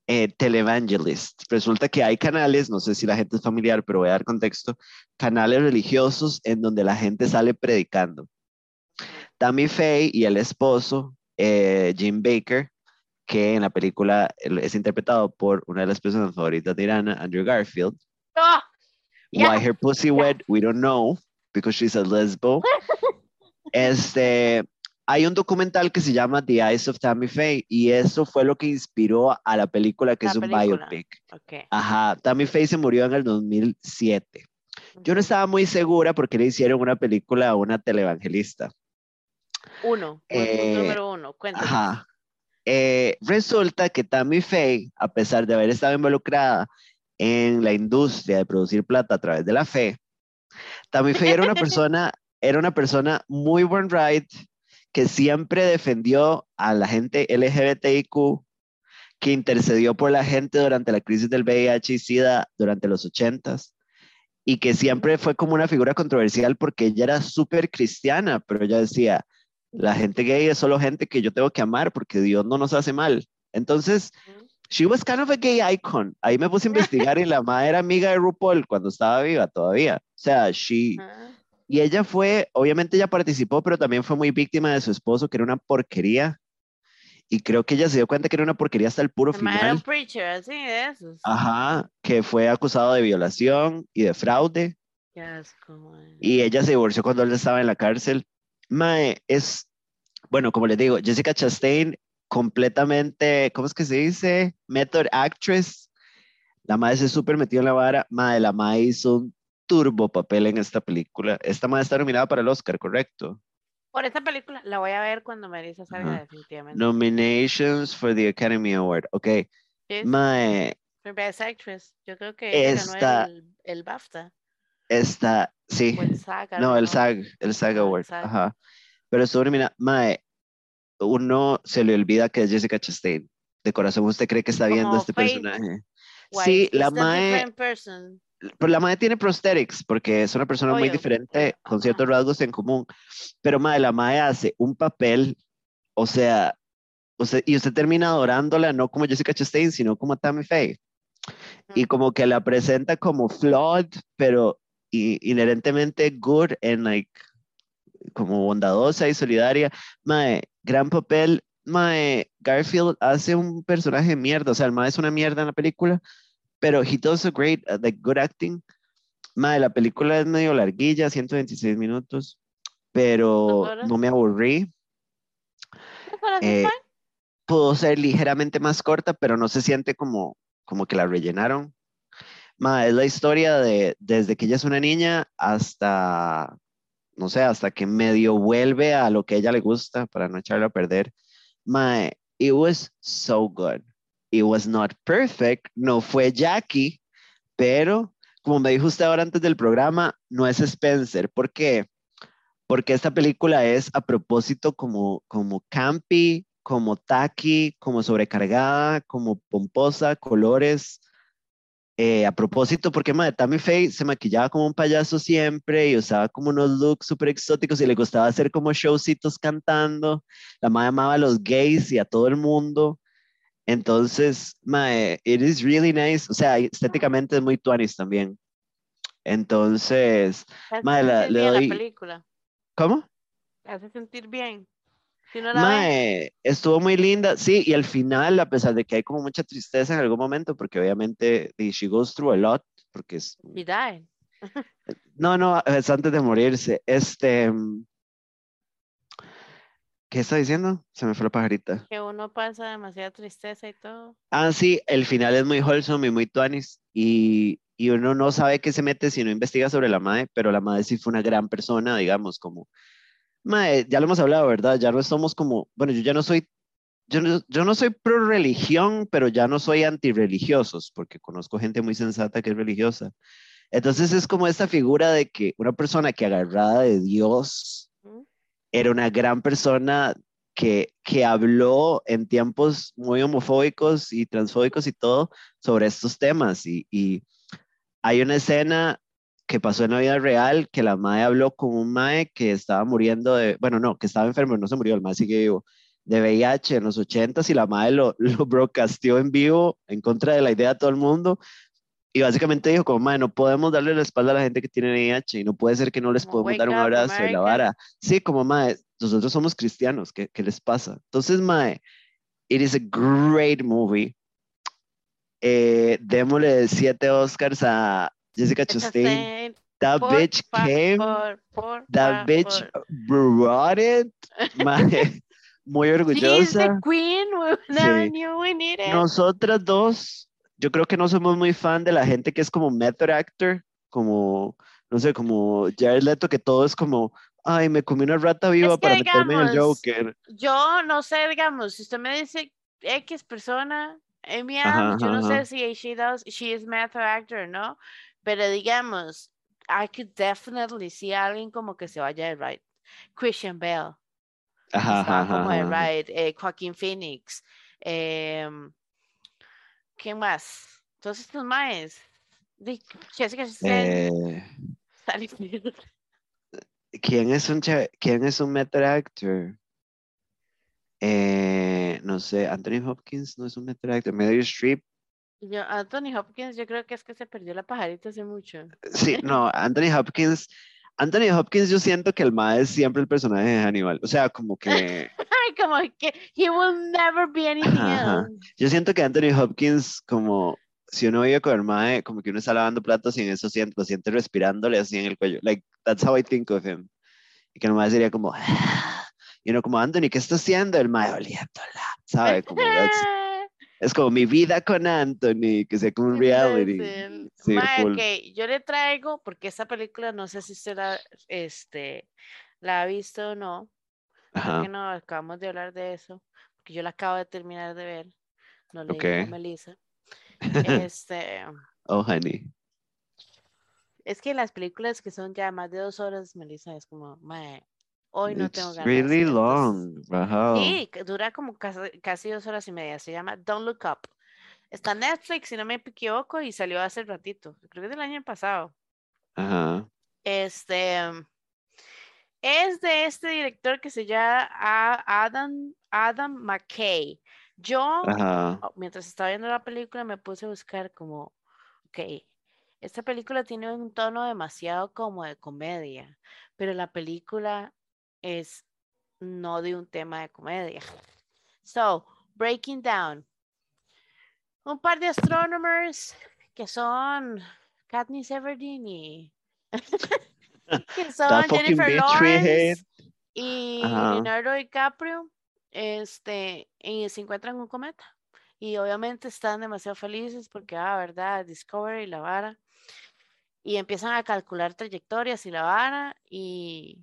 eh, televangelist. Resulta que hay canales, no sé si la gente es familiar, pero voy a dar contexto, canales religiosos en donde la gente sale predicando. Tammy Faye y el esposo, eh, Jim Baker, que en la película es interpretado por una de las personas favoritas de Irana, Andrew Garfield. Oh, Why her pussy wet, we don't know, because she's a lesbo. este, hay un documental que se llama The Eyes of Tammy Faye y eso fue lo que inspiró a la película que es un biopic. Ajá, Tammy Faye se murió en el 2007. Yo no estaba muy segura porque le hicieron una película a una televangelista. Uno, eh, número uno, cuéntanos. Ajá. Eh, resulta que Tammy Faye, a pesar de haber estado involucrada en la industria de producir plata a través de la fe, Tammy Faye era una persona, era una persona muy buen right, que siempre defendió a la gente LGBTIQ, que intercedió por la gente durante la crisis del VIH y SIDA durante los ochentas, y que siempre fue como una figura controversial porque ella era súper cristiana, pero ella decía, la gente gay es solo gente que yo tengo que amar porque Dios no nos hace mal. Entonces, she was kind of a gay icon. Ahí me puse a investigar y la madre era amiga de RuPaul cuando estaba viva todavía. O sea, she... Y ella fue, obviamente ella participó, pero también fue muy víctima de su esposo, que era una porquería. Y creo que ella se dio cuenta que era una porquería hasta el puro final. preacher, así de esos. Ajá, que fue acusado de violación y de fraude. y ella se divorció cuando él estaba en la cárcel. Mae, es, bueno, como les digo, Jessica Chastain, completamente, ¿cómo es que se dice? Method actress. La madre se súper metió en la vara. Mae, la madre hizo un turbo papel en esta película. Esta madre está nominada para el Oscar, ¿correcto? Por esta película, la voy a ver cuando Marisa salga definitivamente. Nominations for the Academy Award, ok. Mae. Best Actress, yo creo que esta, ganó el, el BAFTA. Esta, sí. no, el SAG, el SAG Award. Ajá. Pero sobre, mira, Mae, uno se le olvida que es Jessica Chastain. De corazón, ¿usted cree que está viendo este personaje? Sí, la Mae. Pero la Mae tiene prosthetics porque es una persona muy diferente, con ciertos rasgos en común. Pero Mae, la Mae hace un papel, o sea, usted, y usted termina adorándola no como Jessica Chastain, sino como Tammy Faye. Y como que la presenta como flawed, pero inherentemente good and like como bondadosa y solidaria. Mae, gran papel. Mae, Garfield hace un personaje de mierda, o sea, el Mae es una mierda en la película, pero he does a great, uh, like good acting. Mae, la película es medio larguilla, 126 minutos, pero no me aburrí. Eh, pudo ser ligeramente más corta, pero no se siente como, como que la rellenaron. Ma, es la historia de desde que ella es una niña hasta, no sé, hasta que medio vuelve a lo que a ella le gusta para no echarla a perder. Ma, it was so good. It was not perfect, no fue Jackie, pero como me dijo usted ahora antes del programa, no es Spencer. ¿Por qué? Porque esta película es a propósito como, como campy, como tacky, como sobrecargada, como pomposa, colores. Eh, a propósito, porque madre, Tammy Faye se maquillaba como un payaso siempre y usaba como unos looks súper exóticos y le gustaba hacer como showcitos cantando. La madre amaba a los gays y a todo el mundo. Entonces, mae, it is really nice. O sea, estéticamente es muy tuanis también. Entonces, mae, le doy... La película. ¿Cómo? hace sentir bien. Si no la mae, estuvo muy linda, sí, y al final, a pesar de que hay como mucha tristeza en algún momento, porque obviamente she goes through a lot, porque es... Y die. no, no, es antes de morirse. Este, ¿Qué está diciendo? Se me fue la pajarita. Que uno pasa demasiada tristeza y todo. Ah, sí, el final es muy wholesome y muy tuanis. Y, y uno no sabe qué se mete si no investiga sobre la madre, pero la madre sí fue una gran persona, digamos, como... Madre, ya lo hemos hablado, ¿verdad? Ya no somos como... Bueno, yo ya no soy... Yo no, yo no soy pro religión, pero ya no soy antirreligiosos, porque conozco gente muy sensata que es religiosa. Entonces es como esta figura de que una persona que agarrada de Dios era una gran persona que, que habló en tiempos muy homofóbicos y transfóbicos y todo sobre estos temas. Y, hay una escena que pasó en la vida real que la madre habló con un mae que estaba muriendo de, bueno, no, que estaba enfermo, no se murió, el mae sigue vivo, de VIH en los 80 y la madre lo, lo broadcasteó en vivo en contra de la idea de todo el mundo y básicamente dijo como, madre, no podemos darle la espalda a la gente que tiene VIH y no puede ser que no les podemos dar un abrazo y la vara. Sí, como, madre, nosotros somos cristianos, ¿qué, ¿qué, les pasa? Entonces, madre, it is a great movie. Eh, démosle siete Oscars a Jessica Chastain. That bitch came, that bitch brought it, madre, muy orgullosa. She's the queen, sí. Nosotras dos yo creo que no somos muy fan de la gente que es como method actor, como, no sé, como Jared Leto, que todo es como, ay, me comí una rata viva para meterme en el Joker. Yo no sé, digamos, si usted me dice X persona, Amy yo no sé si she does, she is method actor, ¿no? Pero digamos, I could definitely see a alguien como que se vaya de right. Christian Bale. Ajá, como de right. Eh, Joaquín Phoenix. Eh, ¿Qué más? Todos estos maes. Jessica eh, ¿Quién es un quién es un method actor? Eh, no sé, Anthony Hopkins no es un method actor. Meryl Streep. Yo, Anthony Hopkins, yo creo que es que se perdió la pajarita hace mucho. Sí, no, Anthony Hopkins. Anthony Hopkins, yo siento que el mae es siempre el personaje de Hannibal. O sea, como que. como que he will never be anything else. Yo siento que Anthony Hopkins, como si uno vive con el mae, como que uno está lavando platos y en eso siente, lo siente respirándole así en el cuello. Like, that's how I think of him. Y que el mae sería como, y uno como, Anthony, ¿qué está haciendo? El mae oliéndola, ¿sabe? Como, es como mi vida con Anthony, que sea como un reality. Sí, okay. yo le traigo, porque esta película, no sé si usted la, este, la ha visto o no, que no acabamos de hablar de eso, porque yo la acabo de terminar de ver. No le okay. a Melissa. Este. oh, honey. Es que las películas que son ya más de dos horas, Melissa, es como, hoy no tengo ganas. really long. Sí, dura como casi, dos horas y media. Se llama Don't Look Up. Está en Netflix, si no me equivoco, y salió hace ratito. Creo que es del año pasado. Ajá. Este es de este director que se llama Adam, Adam McKay. Yo, oh, mientras estaba viendo la película, me puse a buscar como, ok, esta película tiene un tono demasiado como de comedia, pero la película es no de un tema de comedia. So, breaking down. Un par de astronomers que son Katniss Everdeen y que son Jennifer Lawrence y Leonardo DiCaprio este, y se encuentran un cometa. Y obviamente están demasiado felices porque, ah, verdad, Discovery, la vara. Y empiezan a calcular trayectorias y la vara. Y,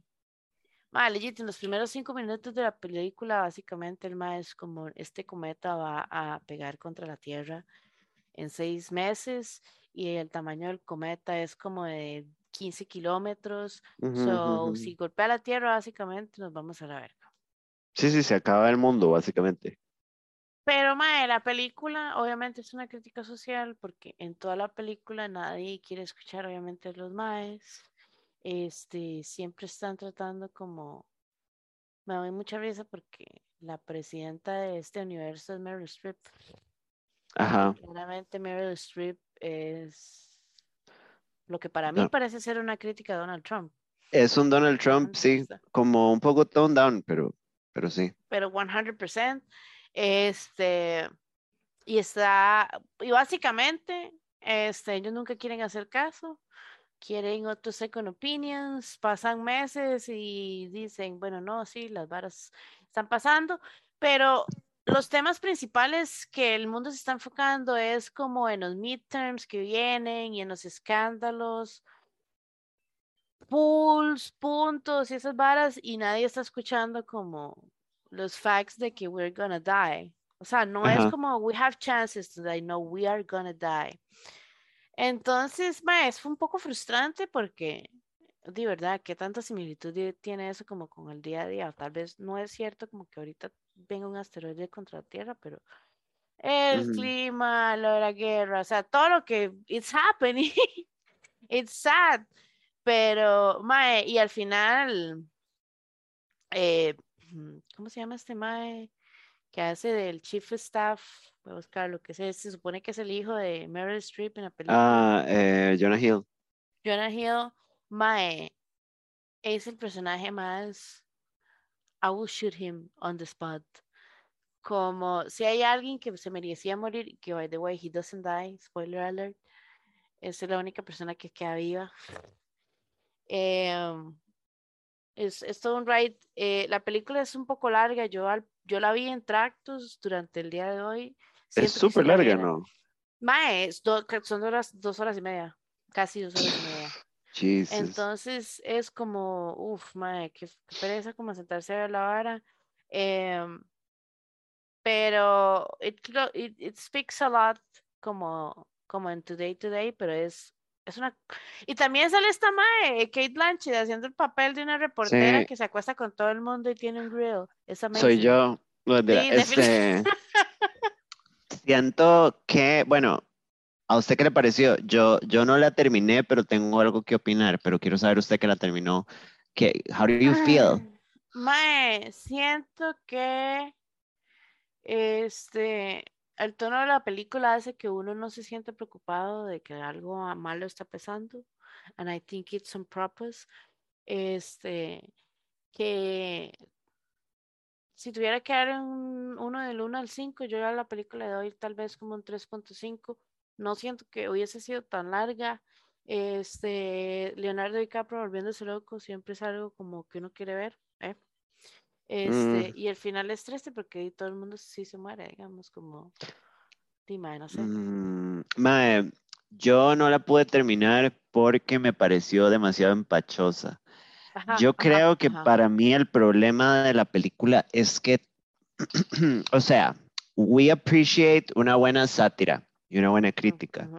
ma, legit, en los primeros cinco minutos de la película, básicamente el ma es como, este cometa va a pegar contra la Tierra en seis meses. Y el tamaño del cometa es como de 15 kilómetros. so, si golpea la Tierra, básicamente nos vamos a la verga. Sí, sí, se acaba el mundo, básicamente. Pero, mae, la película obviamente es una crítica social porque en toda la película nadie quiere escuchar, obviamente, a los maes. Este, siempre están tratando como. Me doy mucha risa porque la presidenta de este universo es Meryl Streep. Ajá. Claramente Meryl Streep es lo que para mí parece ser una crítica a Donald Trump. Es un Donald Trump, sí, como un poco toned down, pero pero sí. Pero 100%. Este, y está, y básicamente, este, ellos nunca quieren hacer caso, quieren otros second opinions, pasan meses y dicen, bueno, no, sí, las varas están pasando, pero los temas principales que el mundo se está enfocando es como en los midterms que vienen y en los escándalos pools, puntos y esas varas y nadie está escuchando como los facts de que we're gonna die. O sea, no es como we have chances to die, no, we are gonna die. Entonces, es un poco frustrante porque, de verdad, ¿qué tanta similitud tiene eso como con el día a día? Tal vez no es cierto como que ahorita venga un asteroide contra la Tierra, pero el clima, lo de la guerra, o sea, todo lo que it's happening, it's sad. Pero, mae, y al final, eh, ¿cómo se llama este mae? Que hace del Chief Staff, voy a buscar lo que sé, se supone que es el hijo de Meryl Streep en la película. Ah, eh, Jonah Hill. Jonah Hill, mae, es el personaje más, I will shoot him on the spot. Como si hay alguien que se merecía morir, que by the way, he doesn't die, spoiler alert, es la única persona que queda viva. Em, es, es, todo un ride. Eh, la película es un poco larga. Yo, yo la vi en tractos durante el día de hoy. Es súper larga, ¿no? Mae, son horas, dos horas y media. Casi dos horas y media. Entonces es como, uff, mae, qué, pereza como sentarse a ver la vara. Em, pero it, it, it, speaks a lot como, como en Today Today, pero es es una y también sale esta mae, Kate Blanchett haciendo el papel de una reportera que se acuesta con todo el mundo y tiene un grill. Soy yo. Este, siento que, bueno, ¿a usted qué le pareció? Yo, yo no la terminé, pero tengo algo que opinar, pero quiero saber usted que la terminó. ¿Qué, how do you feel? Mae, siento que este el tono de la película hace que uno no se siente preocupado de que algo malo está pasando. And I think it's on purpose. Este, que si tuviera que dar un, uno del 1 al 5, yo a la película de hoy tal vez como un 3.5. No siento que hubiese sido tan larga. Este, Leonardo DiCaprio volviéndose loco siempre es algo como que uno quiere ver. ¿eh? Este, mm. y el final es triste porque todo el mundo sí se muere, digamos, como. Dime, no sé. Mm, yo no la pude terminar porque me pareció demasiado empachosa. yo creo que para mí el problema de la película es que, o sea, we appreciate una buena sátira y una buena crítica,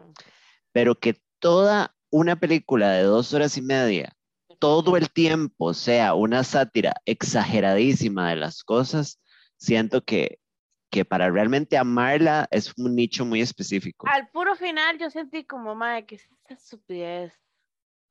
pero que toda una película de dos horas y media todo el tiempo sea una sátira exageradísima de las cosas, siento que, que para realmente amarla es un nicho muy específico. Al puro final yo sentí como, madre, que es esta estupidez.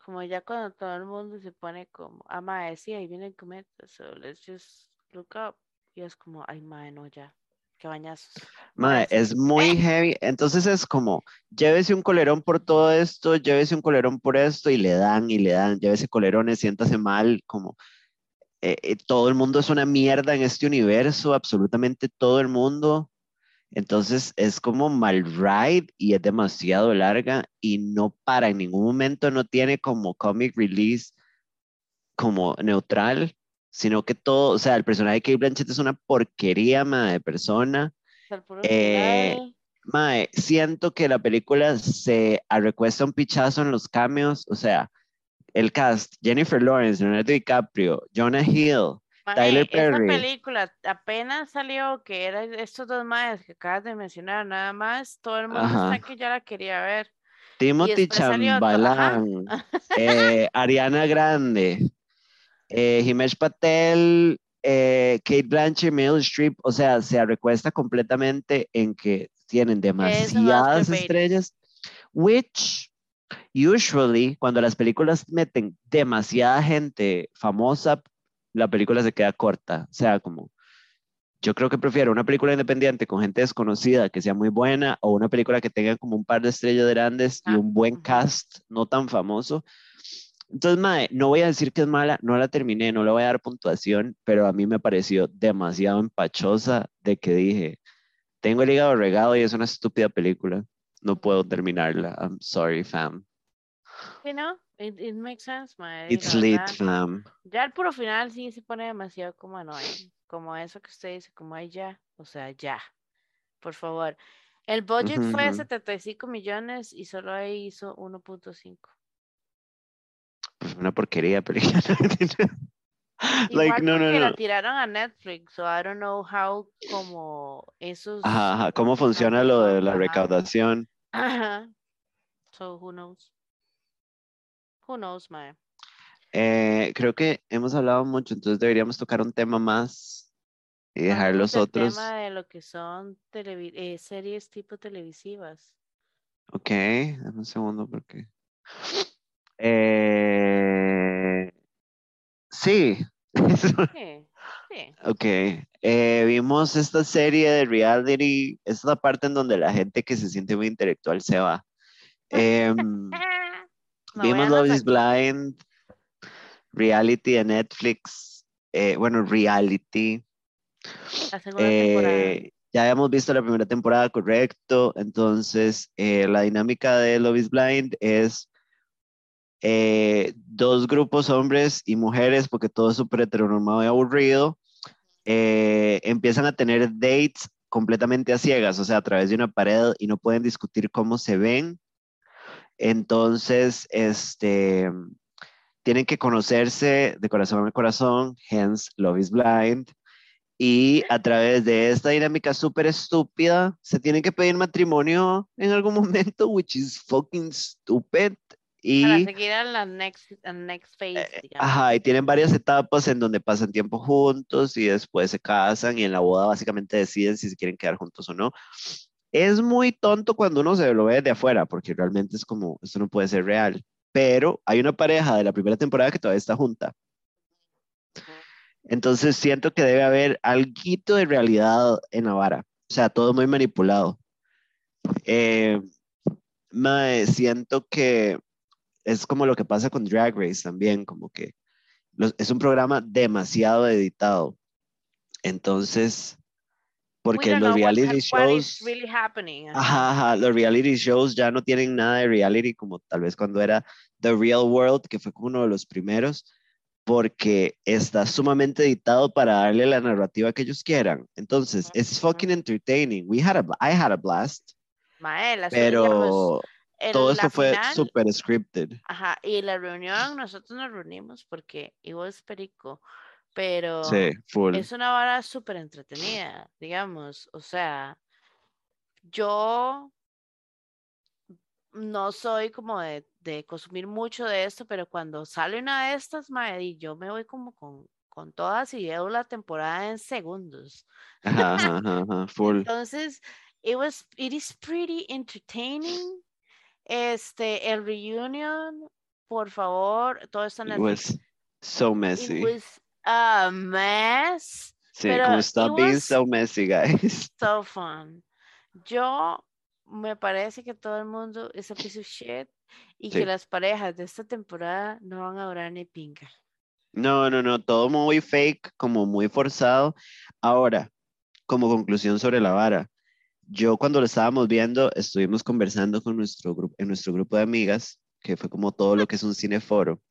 Como ya cuando todo el mundo se pone como, ah, madre, sí, ahí viene el cometa, so let's just look up. Y es como, ay, madre, no, ya. Qué bañazos. Madre, es muy heavy. Entonces es como, llévese un colerón por todo esto, llévese un colerón por esto, y le dan y le dan, llévese colerones, siéntase mal, como eh, eh, todo el mundo es una mierda en este universo, absolutamente todo el mundo. Entonces es como mal ride y es demasiado larga y no para en ningún momento, no tiene como comic release como neutral sino que todo, o sea, el personaje de Kate Blanchett es una porquería, mae, de persona. Eh, mae, siento que la película se recuesta un pichazo en los cambios, o sea, el cast, Jennifer Lawrence, Leonardo DiCaprio, Jonah Hill, Tyler Perry. Esa película apenas salió, que eran estos dos maes que acabas de mencionar, nada más, todo el mundo está que ya la quería ver. Timothy Chambalan, eh, Ariana Grande, eh, Himesh Patel, eh, Kate Blanchett, Meryl Streep, o sea, se recuesta completamente en que tienen demasiadas estrellas, which usually cuando las películas meten demasiada gente famosa, la película se queda corta, o sea, como yo creo que prefiero una película independiente con gente desconocida que sea muy buena o una película que tenga como un par de estrellas grandes y un buen cast no tan famoso. Entonces, Mae, no voy a decir que es mala, no la terminé, no le voy a dar puntuación, pero a mí me pareció demasiado empachosa de que dije, tengo el hígado regado y es una estúpida película, no puedo terminarla. I'm sorry, fam. You know, it, makes sense, Mae. It's lit, fam. Ya el puro final sí se pone demasiado como annoying como eso que usted dice, como hay ya, o sea, ya, por favor. El budget fue 75 millones y solo ahí hizo 1.5. Pues una porquería, pero like, no, no, no. la tiraron a Netflix, so I don't know how como esos... Ajá, cómo funciona lo de la recaudación. Ajá. So who knows? Who knows, man? Eh, creo que hemos hablado mucho, entonces deberíamos tocar un tema más y dejar los otros. El tema de lo que son eh, series tipo televisivas. Ok, dame un segundo porque. Eh, sí. sí. sí. Ok. Eh, vimos esta serie de reality. Esta es la parte en donde la gente que se siente muy intelectual se va. Em, vimos Love is Blind reality de Netflix, eh, bueno, reality. Eh, ya habíamos visto la primera temporada, correcto. Entonces, eh, la dinámica de Love is Blind es dos grupos, hombres y mujeres, porque todo es súper heteronormado y aburrido, empiezan a tener dates completamente a ciegas, o sea, a través de una pared y no pueden discutir cómo se ven. Entonces, este, tienen que conocerse de corazón a corazón, hence Love is Blind. Y a través de esta dinámica súper estúpida, se tienen que pedir matrimonio en algún momento, which is fucking stupid. Y, Para seguir a la next, next phase. Eh, ajá, y tienen varias etapas en donde pasan tiempo juntos y después se casan y en la boda básicamente deciden si se quieren quedar juntos o no. Es muy tonto cuando uno se lo ve de afuera, porque realmente es como, esto no puede ser real pero hay una pareja de la primera temporada que todavía está junta. Entonces siento que debe haber algo de realidad en la vara. O sea, todo muy manipulado. Eh, siento que es como lo que pasa con Drag Race también, como que es un programa demasiado editado. Entonces, porque los reality shows ajá, los reality shows ya no tienen nada de reality como tal vez cuando era The Real World que fue como uno de los primeros porque está sumamente editado para darle la narrativa que ellos quieran. Entonces es fucking entertaining. We had a I had a blast. Pero todo esto fue súper scripted ajá y la reunión nosotros nos reunimos porque was perico pero es una vara súper entretenida, digamos, o sea, yo no soy como de, consumir mucho de esto, pero cuando sale una de estas, madre, yo me voy como con, con todas y veo la temporada en segundos. Entonces, it was, it is pretty entertaining. Este, el reunion, por favor, todo está en el... It was so messy a mess. Sí, como stop being so messy, guys. So fun. Yo me parece que todo el mundo es a piece of shit y que las parejas de esta temporada no van a durar ni pinga. No, no, no, todo muy fake, como muy forzado. Ahora, como conclusión sobre la vara, yo cuando lo estábamos viendo, estuvimos conversando con nuestro grupo, en nuestro grupo de amigas, que fue como todo lo que es un cineforo.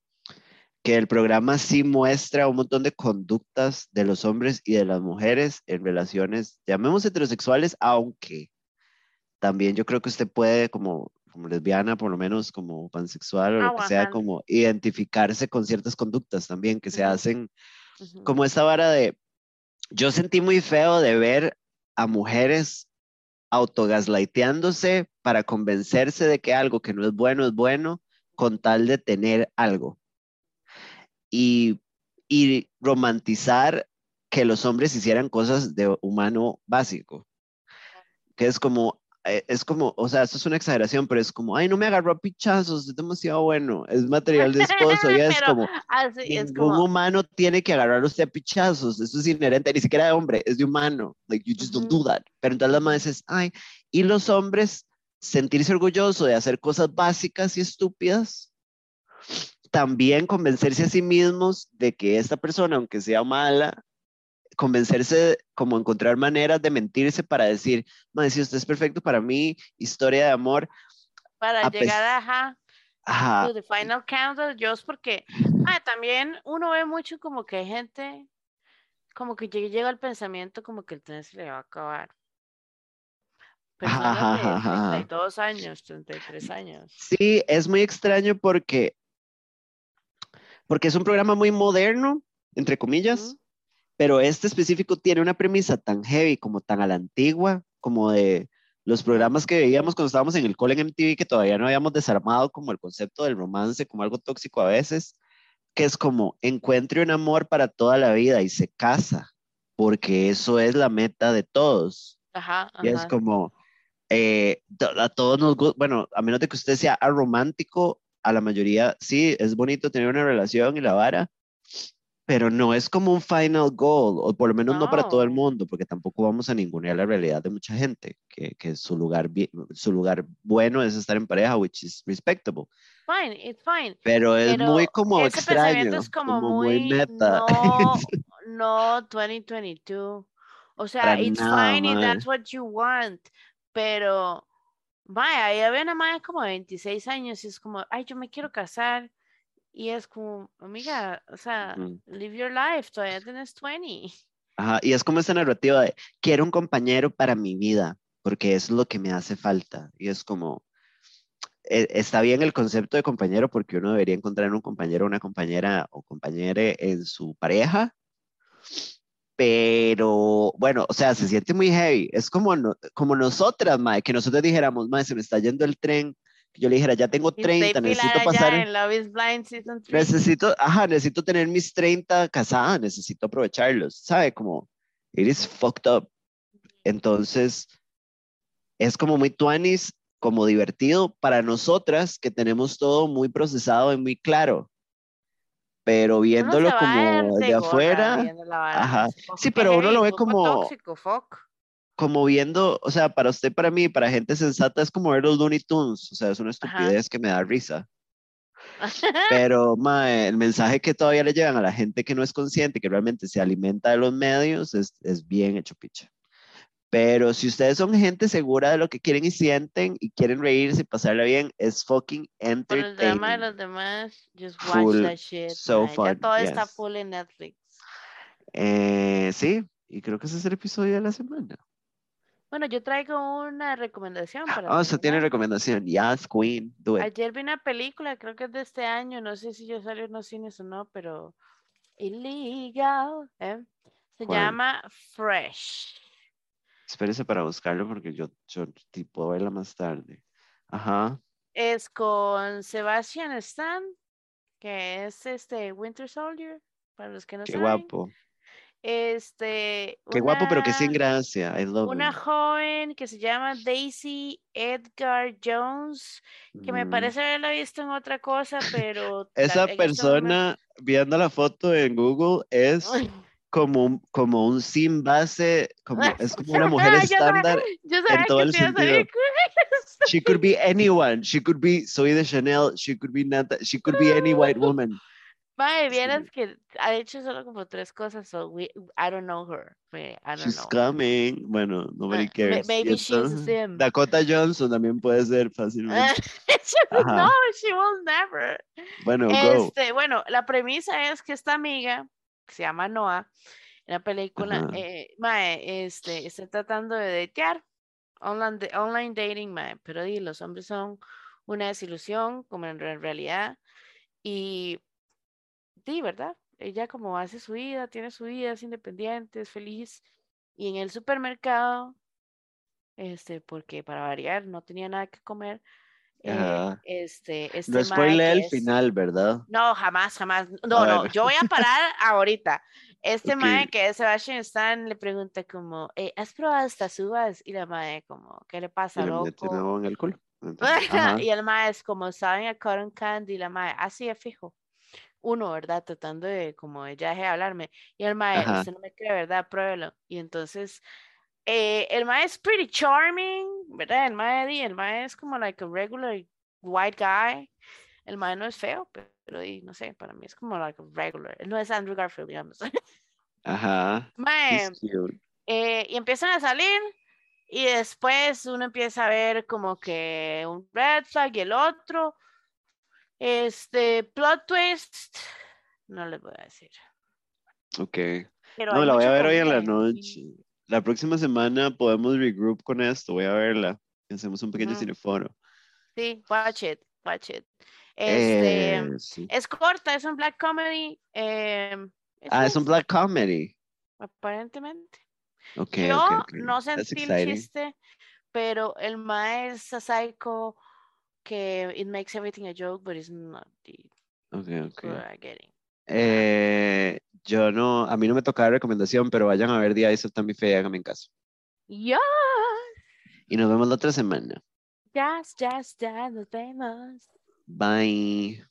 que el programa sí muestra un montón de conductas de los hombres y de las mujeres en relaciones, llamemos heterosexuales, aunque también yo creo que usted puede como, como lesbiana, por lo menos como pansexual o lo que sea, como identificarse con ciertas conductas también que se hacen, como esta vara de, yo sentí muy feo de ver a mujeres autogaslighteándose para convencerse de que algo que no es bueno es bueno con tal de tener algo. Y, romantizar que los hombres hicieran cosas de humano básico, que es como, es como, o sea, esto es una exageración, pero es como, ay, no me agarró a pichazos, es demasiado bueno, es material de esposo, y es como, un humano tiene que agarrar a usted a pichazos, eso es inherente, ni siquiera de hombre, es de humano, like, you just don't do that, pero entonces la madre es, ay, y los hombres sentirse orgulloso de hacer cosas básicas y estúpidas, también convencerse a sí mismos de que esta persona, aunque sea mala, convencerse, como encontrar maneras de mentirse para decir, madre, si usted es perfecto para mí, historia de amor. Para llegar a, ajá, to the final count yo es porque ah, también uno ve mucho como que hay gente, como que llega al pensamiento como que el tren se le va a acabar. Personas de 32 años, 33 años. Sí, es muy extraño porque porque es un programa muy moderno, entre comillas, pero este específico tiene una premisa tan heavy como tan a la antigua, como de los programas que veíamos cuando estábamos en el cole en MTV, que todavía no habíamos desarmado como el concepto del romance como algo tóxico a veces, que es como encuentre un amor para toda la vida y se casa, porque eso es la meta de todos. Ajá, Y es como, eh, a todos nos gusta, bueno, a menos de que usted sea aromántico, a la mayoría sí, es bonito tener una relación y la vara, pero no es como un final goal, o por lo menos no, para todo el mundo, porque tampoco vamos a ningunear la realidad de mucha gente, que, que su, lugar, su lugar bueno es estar en pareja, which is respectable. Fine, it's fine. Pero es muy como ese extraño, es como, muy, meta. No, no 2022. O sea, it's fine if that's what you want, pero Vaya, ahí había una madre como de 26 años y es como, ay, yo me quiero casar. Y es como, amiga, o sea, live your life, todavía tienes 20. Ajá, y es como esa narrativa de, quiero un compañero para mi vida, porque es lo que me hace falta. Y es como, e, está bien el concepto de compañero porque uno debería encontrar un compañero, una compañera o compañere en su pareja, pero bueno, o sea, se siente muy heavy. Es como, como nosotras, mae, que nosotros dijéramos, mae, se me está yendo el tren. Que yo le dijera, ya tengo 30, necesito pasar. En Love is Blind Season 3. Necesito, ajá, necesito tener mis 30 casadas, necesito aprovecharlos, ¿sabe? Como, it is fucked up. Entonces, es como muy tuanis, como divertido para nosotras que tenemos todo muy procesado y muy claro pero viéndolo como de afuera, ajá. sí, pero uno lo ve como, como viendo, o sea, para usted, para mí, para gente sensata es como ver los Looney Tunes, o sea, es una estupidez que me da risa. Pero el mensaje que todavía le llegan a la gente que no es consciente, que realmente se alimenta de los medios, es, es bien hecho picha. Pero si ustedes son gente segura de lo que quieren y sienten y quieren reírse y pasarla bien, es fucking entertaining. Por el drama de los demás, just watch that shit. So fun, todo está full en Netflix. Eh, sí, y creo que ese es el episodio de la semana. Bueno, yo traigo una recomendación para. Oh, sea, tiene recomendación. Yes, Queen, do it. Ayer vi una película, creo que es de este año, no sé si ya salió en los cines o no, pero illegal, ¿eh? Se llama Fresh. Espérese para buscarlo porque yo, yo tipo verla más tarde. Ajá. Es con Sebastian Stan, que es este Winter Soldier, para los que no Qué saben. guapo. Este. Qué guapo, pero que sin gracia. I love una joven que se llama Daisy Edgar Jones, que me mm. parece haberla visto en otra cosa, pero. Esa este persona, viendo la foto en Google, es como un, como un sin base, como, es como una mujer estándar en todo el sentido. She could be anyone. She could be Soy de Chanel. She could be Nata. She could be any white woman. Mae, vieras que ha hecho solo como tres cosas, so we, I don't know her. I don't She's know. coming. Bueno, nobody cares. maybe she's sim. Dakota Johnson también puede ser fácilmente. Ajá. no, she will never. Bueno, go. Este, bueno, la premisa es que esta amiga, que se llama Noah, en la película, Ajá. eh, mae, este, está tratando de datear, online, online dating, mae, pero di, los hombres son una desilusión, como en re- realidad, y di, ¿verdad? Ella como hace su vida, tiene su vida, es independiente, es feliz, y en el supermercado, este, porque para variar no tenía nada que comer, eh, este, este No mae que el es- final, ¿verdad? no, jamás, jamás. No, no, yo voy a parar ahorita. Este mae Ok. que es Sebastian Stan le pregunta como, eh, ¿has probado estas uvas? Y la mae como, ¿qué le pasa, loco? en el culo. Entonces. Y el mae es como, ¿saben a cotton candy? Y la mae, así es fijo. Uno, ¿verdad? Tratando de, como, deje de hablarme. Y el mae, Ajá. usted no me cree, ¿verdad? Pruébelo. Y entonces, eh, el mae es pretty charming, ¿verdad? El mae, di, el mae es como like a regular white guy. El mae no es feo, pe- pero, di, no sé, para mí es como like a regular. No es Andrew Garfield, digamos. Ajá. Mae, He's cute. eh, y empiezan a salir y después uno empieza a ver como que un red flag y el otro. Este, plot twist, no les voy a decir. Ok. Pero No, la voy a ver hoy en la noche. La próxima semana podemos regroup con esto. Voy a verla. Hacemos un pequeño Ujú. cineforo. Sí, watch it, watch it. Este, Eh, sí. es corta, es un black comedy. em, Ah, es un black comedy. Aparentemente. Ok, Yo no sentí el chiste, pero el mae es a psycho que it makes everything a joke, but it's not the Ok, ok. good at getting. Eh, yo no, a mí no me tocaba recomendación, pero vayan a ver The Eyes of Tammy Faye, háganme en caso. Ya, Y nos vemos la otra semana. ya, ya, ya, nos vemos. Bye.